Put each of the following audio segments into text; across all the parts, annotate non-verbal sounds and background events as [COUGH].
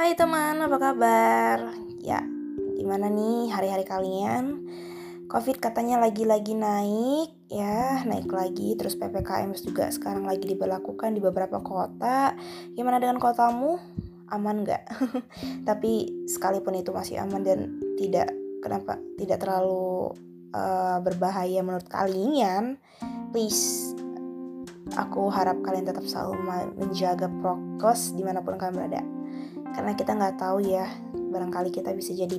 Hai teman, apa kabar? Ya, gimana nih hari-hari kalian? Covid katanya lagi-lagi naik, ya naik lagi. Terus PPKM juga sekarang lagi diberlakukan di beberapa kota. Gimana dengan kotamu? Aman nggak? [LAUGHS] Tapi sekalipun itu masih aman dan tidak kenapa tidak terlalu uh, berbahaya menurut kalian, please aku harap kalian tetap selalu menjaga prokes di mana pun kalian berada karena kita nggak tahu ya barangkali kita bisa jadi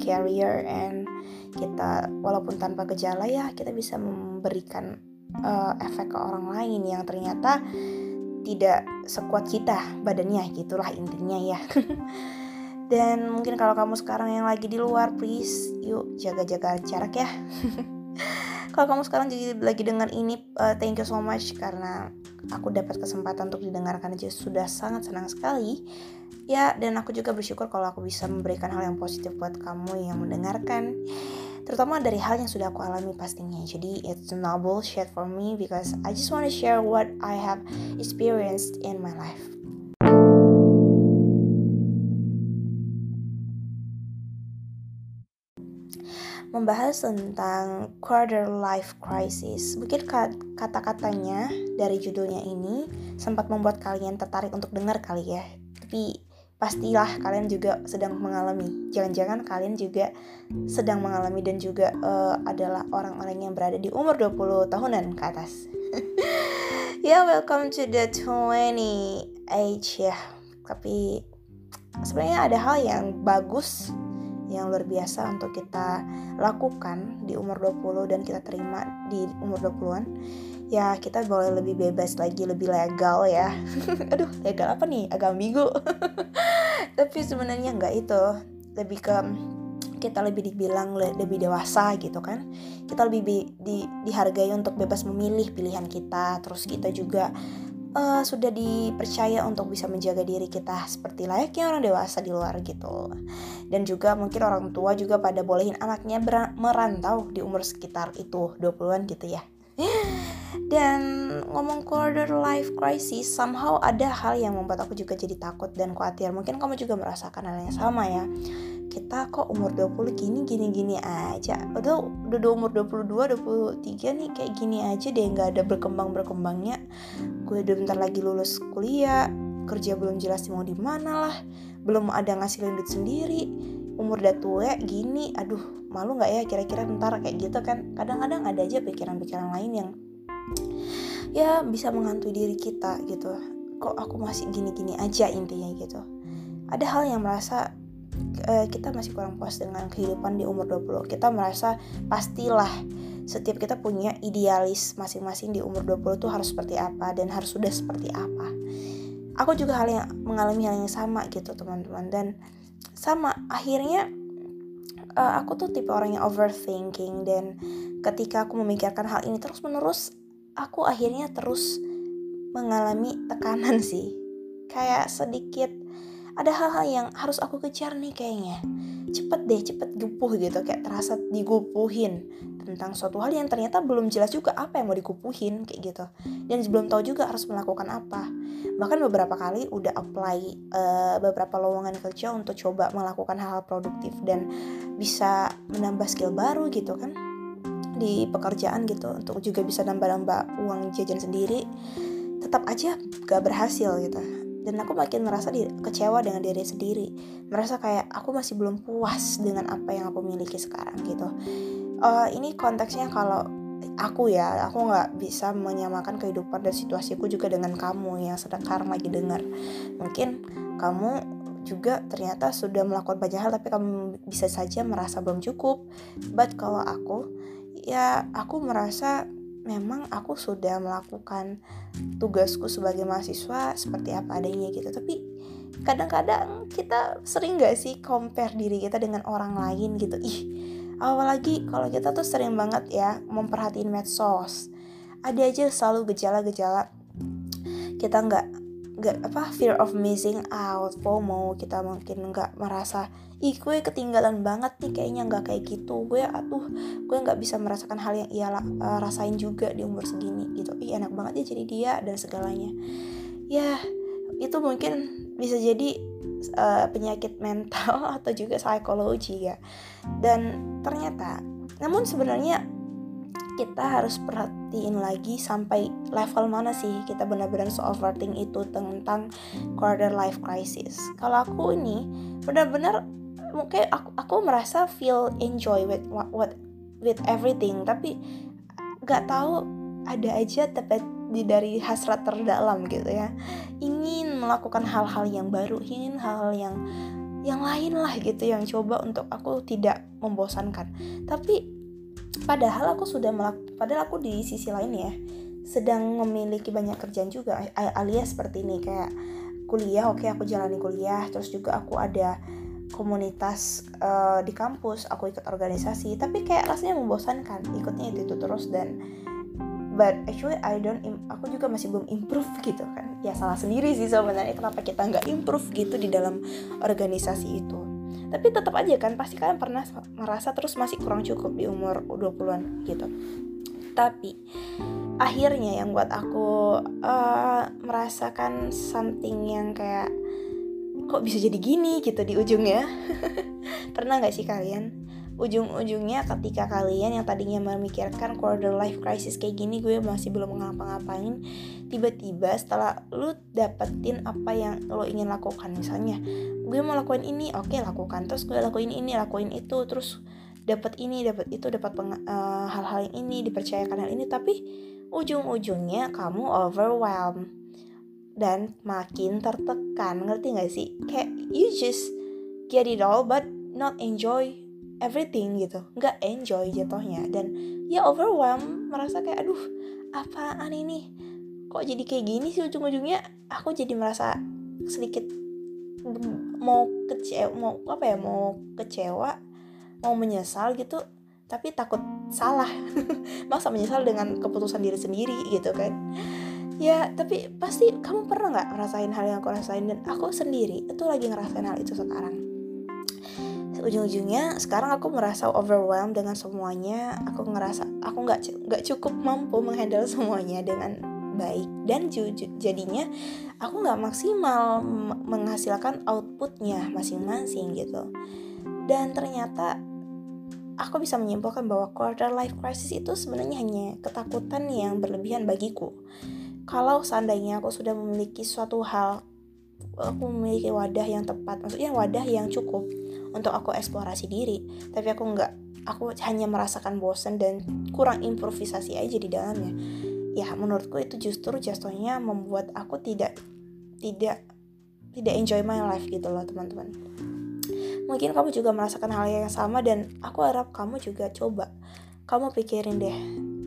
carrier and kita walaupun tanpa gejala ya kita bisa memberikan uh, efek ke orang lain yang ternyata tidak sekuat kita badannya gitulah intinya ya. [LAUGHS] Dan mungkin kalau kamu sekarang yang lagi di luar please yuk jaga-jaga jarak ya [LAUGHS] kalau kamu sekarang jadi lagi dengar ini uh, thank you so much karena aku dapat kesempatan untuk didengarkan aja. Sudah sangat senang sekali. Ya dan aku juga bersyukur kalau aku bisa memberikan hal yang positif buat kamu yang mendengarkan. Terutama dari hal yang sudah aku alami pastinya. Jadi it's not bullshit for me because I just want to share what I have experienced in my life membahas tentang quarter life crisis. Mungkin kata-katanya dari judulnya ini sempat membuat kalian tertarik untuk dengar kali ya. Tapi pastilah kalian juga sedang mengalami. Jangan-jangan kalian juga sedang mengalami dan juga uh, adalah orang-orang yang berada di umur 20 tahunan ke atas. [LAUGHS] ya, yeah, welcome to the 20 age ya. Tapi sebenarnya ada hal yang bagus yang luar biasa untuk kita lakukan di umur 20 dan kita terima di umur 20-an ya kita boleh lebih bebas lagi lebih legal ya. [LAUGHS] Aduh legal apa nih? Agak ambigu. [LAUGHS] Tapi sebenarnya nggak itu. Lebih ke kita lebih dibilang lebih dewasa gitu kan. Kita lebih di, di, dihargai untuk bebas memilih pilihan kita. Terus kita juga uh, sudah dipercaya untuk bisa menjaga diri kita seperti layaknya orang dewasa di luar gitu. Dan juga mungkin orang tua juga pada bolehin anaknya merantau di umur sekitar itu 20-an gitu ya. Dan ngomong quarter life crisis, somehow ada hal yang membuat aku juga jadi takut dan khawatir. Mungkin kamu juga merasakan hal yang sama ya. Kita kok umur 20 gini gini gini aja. Udah udah umur 22, 23 nih kayak gini aja deh nggak ada berkembang-berkembangnya. Gue udah bentar lagi lulus kuliah, kerja belum jelas mau di mana lah. Belum ada ngasilin duit sendiri. Umur udah tua gini, aduh malu nggak ya kira-kira ntar kayak gitu kan kadang-kadang ada aja pikiran-pikiran lain yang ya bisa menghantui diri kita gitu kok aku masih gini-gini aja intinya gitu ada hal yang merasa uh, kita masih kurang puas dengan kehidupan di umur 20 kita merasa pastilah setiap kita punya idealis masing-masing di umur 20 tuh harus seperti apa dan harus sudah seperti apa. Aku juga hal yang mengalami hal yang sama gitu teman-teman. Dan sama akhirnya uh, aku tuh tipe orang yang overthinking dan ketika aku memikirkan hal ini terus menerus aku akhirnya terus mengalami tekanan sih. Kayak sedikit ada hal-hal yang harus aku kejar nih kayaknya. Cepet deh cepet gupuh gitu kayak terasa digupuhin tentang suatu hal yang ternyata belum jelas juga apa yang mau digupuhin kayak gitu. Dan belum tahu juga harus melakukan apa. Bahkan beberapa kali udah apply uh, beberapa lowongan kerja untuk coba melakukan hal-hal produktif dan bisa menambah skill baru gitu kan di pekerjaan gitu untuk juga bisa nambah-nambah uang jajan sendiri. Tetap aja gak berhasil gitu dan aku makin merasa di, kecewa dengan diri sendiri. Merasa kayak aku masih belum puas dengan apa yang aku miliki sekarang gitu. Uh, ini konteksnya kalau aku ya aku nggak bisa menyamakan kehidupan dan situasiku juga dengan kamu yang sekarang lagi dengar mungkin kamu juga ternyata sudah melakukan banyak hal tapi kamu bisa saja merasa belum cukup. But kalau aku ya aku merasa memang aku sudah melakukan tugasku sebagai mahasiswa seperti apa adanya gitu. Tapi kadang-kadang kita sering gak sih compare diri kita dengan orang lain gitu? Ih apalagi kalau kita tuh sering banget ya memperhatiin medsos. Ada aja selalu gejala-gejala kita nggak nggak apa fear of missing out FOMO kita mungkin nggak merasa ih gue ketinggalan banget nih kayaknya nggak kayak gitu gue atuh gue nggak bisa merasakan hal yang ia uh, rasain juga di umur segini gitu. Ih enak banget ya jadi dia dan segalanya. Ya itu mungkin bisa jadi uh, penyakit mental [LAUGHS] atau juga psikologi ya. Dan ternyata namun sebenarnya kita harus perhatiin lagi sampai level mana sih kita benar-benar so overthink itu tentang quarter life crisis. Kalau aku ini benar-benar mungkin aku aku merasa feel enjoy with what, what with everything tapi nggak tahu ada aja tapi di dari hasrat terdalam gitu ya ingin melakukan hal-hal yang baru ingin hal-hal yang yang lain lah gitu yang coba untuk aku tidak membosankan tapi padahal aku sudah melak padahal aku di sisi lain ya sedang memiliki banyak kerjaan juga alias seperti ini kayak kuliah oke okay, aku jalani kuliah terus juga aku ada komunitas uh, di kampus aku ikut organisasi tapi kayak rasanya membosankan ikutnya itu itu terus dan but actually I don't aku juga masih belum improve gitu kan. Ya salah sendiri sih sebenarnya kenapa kita nggak improve gitu di dalam organisasi itu tapi tetap aja kan pasti kalian pernah merasa terus masih kurang cukup di umur 20-an gitu. Tapi akhirnya yang buat aku uh, merasakan something yang kayak kok bisa jadi gini gitu di ujungnya. [LAUGHS] Pernah nggak sih kalian ujung-ujungnya ketika kalian yang tadinya memikirkan quarter life crisis kayak gini gue masih belum ngapa-ngapain tiba-tiba setelah lu dapetin apa yang lo ingin lakukan misalnya gue mau lakuin ini oke okay, lakukan. Terus gue lakuin ini lakuin itu terus dapat ini dapat itu dapat uh, hal-hal yang ini dipercayakan hal ini tapi ujung-ujungnya kamu overwhelmed dan makin tertekan ngerti gak sih? Kayak you just get it all but not enjoy everything gitu. Nggak enjoy jatuhnya. Dan ya overwhelm merasa kayak aduh apaan ini? Kok jadi kayak gini sih ujung-ujungnya? Aku jadi merasa sedikit mau kecewa mau apa ya mau kecewa mau menyesal gitu tapi takut salah. [LAUGHS] Masa menyesal dengan keputusan diri sendiri gitu kan. Ya tapi pasti kamu pernah nggak ngerasain hal yang aku rasain? Dan aku sendiri itu lagi ngerasain hal itu sekarang ujung-ujungnya sekarang aku merasa overwhelmed dengan semuanya. Aku ngerasa aku nggak nggak cukup mampu menghandle [LAUGHS] semuanya dengan baik. Dan jadinya aku nggak maksimal menghasilkan outputnya masing-masing gitu. Dan ternyata aku bisa menyimpulkan bahwa quarter life crisis itu sebenarnya hanya ketakutan yang berlebihan bagiku. Kalau seandainya aku sudah memiliki suatu hal aku memiliki wadah yang tepat maksudnya wadah yang cukup untuk aku eksplorasi diri. Tapi aku nggak aku hanya merasakan bosan dan kurang improvisasi aja di dalamnya. Ya menurutku itu justru jatuhnya membuat aku tidak tidak tidak enjoy my life gitu loh teman-teman. Mungkin kamu juga merasakan hal yang sama dan aku harap kamu juga coba. Kamu pikirin deh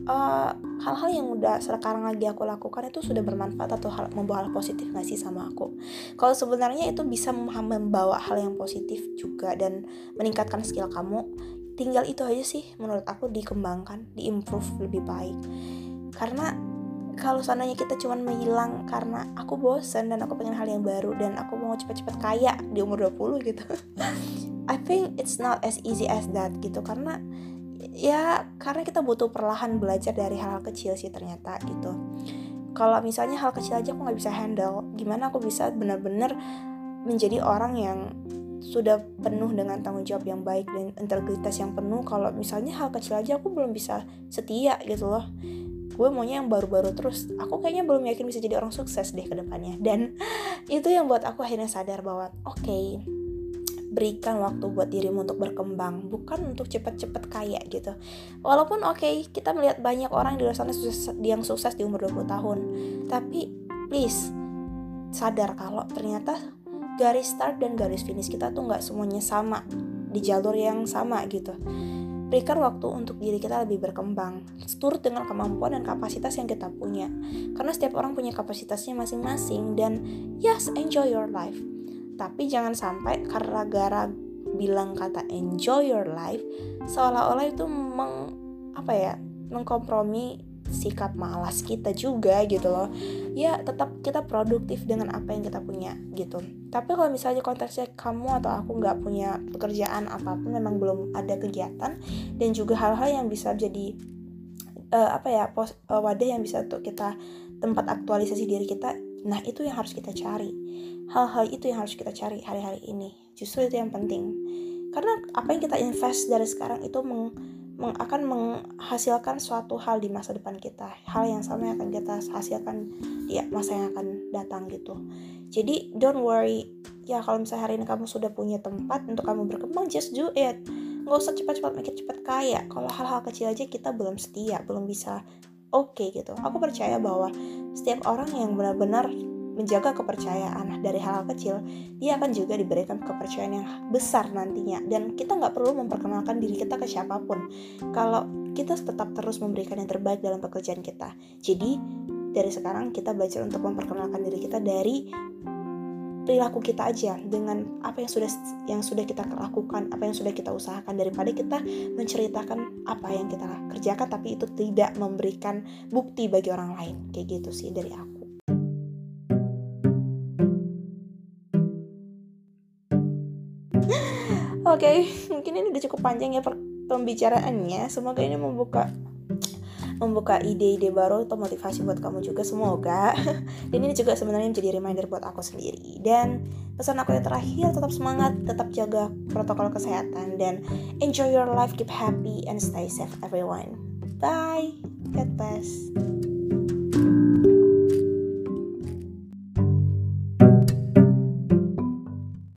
eh, hal-hal yang udah sekarang lagi aku lakukan itu sudah bermanfaat atau hal, membawa hal positif gak sih sama aku? Kalau sebenarnya itu bisa membawa hal yang positif juga dan meningkatkan skill kamu tinggal itu aja sih menurut aku dikembangkan diimprove lebih baik. Karena kalau seandainya kita cuma menghilang karena aku bosen dan aku pengen hal yang baru dan aku mau cepet-cepet kaya di umur 20 gitu [LAUGHS] I think it's not as easy as that gitu. Karena ya karena kita butuh perlahan belajar dari hal-hal kecil sih ternyata gitu. Kalau misalnya hal kecil aja aku nggak bisa handle gimana aku bisa benar-benar menjadi orang yang sudah penuh dengan tanggung jawab yang baik dan integritas yang penuh. Kalau misalnya hal kecil aja aku belum bisa setia gitu loh. Gue maunya yang baru-baru terus. Aku kayaknya belum yakin bisa jadi orang sukses deh ke depannya. Dan [LAUGHS] itu yang buat aku akhirnya sadar bahwa oke okay, berikan waktu buat dirimu untuk berkembang bukan untuk cepet-cepet kaya gitu. Walaupun oke okay, kita melihat banyak orang di luar sana sukses, yang sukses di umur 20 tahun tapi please sadar kalau ternyata garis start dan garis finish kita tuh nggak semuanya sama di jalur yang sama gitu. Berikan waktu untuk diri kita lebih berkembang turut dengan kemampuan dan kapasitas yang kita punya. Karena setiap orang punya kapasitasnya masing-masing dan yes enjoy your life tapi jangan sampai karena gara bilang kata enjoy your life seolah-olah itu meng apa ya mengkompromi sikap malas kita juga gitu loh ya tetap kita produktif dengan apa yang kita punya gitu tapi kalau misalnya konteksnya kamu atau aku nggak punya pekerjaan apa pun memang belum ada kegiatan dan juga hal-hal yang bisa jadi uh, apa ya pos, uh, wadah yang bisa untuk kita tempat aktualisasi diri kita Nah, itu yang harus kita cari. Hal-hal itu yang harus kita cari hari-hari ini. Justru itu yang penting. Karena apa yang kita invest dari sekarang itu meng, meng, akan menghasilkan suatu hal di masa depan kita. Hal yang sama yang akan kita hasilkan di masa yang akan datang gitu. Jadi, don't worry. Ya, kalau misalnya hari ini kamu sudah punya tempat untuk kamu berkembang, just do it. Nggak usah cepat-cepat mikir cepat kaya. Kalau hal-hal kecil aja kita belum setia, belum bisa oke okay, gitu. Aku percaya bahwa setiap orang yang benar-benar menjaga kepercayaan dari hal-hal kecil, dia akan juga diberikan kepercayaan yang besar nantinya. Dan kita nggak perlu memperkenalkan diri kita ke siapa pun. Kalau kita tetap terus memberikan yang terbaik dalam pekerjaan kita. Jadi, dari sekarang kita belajar untuk memperkenalkan diri kita dari perilaku kita aja dengan apa yang sudah yang sudah kita lakukan, apa yang sudah kita usahakan daripada kita menceritakan apa yang kita kerjakan tapi itu tidak memberikan bukti bagi orang lain. Kayak gitu sih dari aku. Oke, okay, mungkin ini udah cukup panjang ya pembicaraannya. Semoga ini membuka membuka ide-ide baru atau motivasi buat kamu juga. Semoga. [LAUGHS] Dan ini juga sebenarnya menjadi reminder buat aku sendiri. Dan pesan aku yang terakhir tetap semangat tetap jaga protokol kesehatan dan enjoy your life keep happy and stay safe everyone. Bye. God bless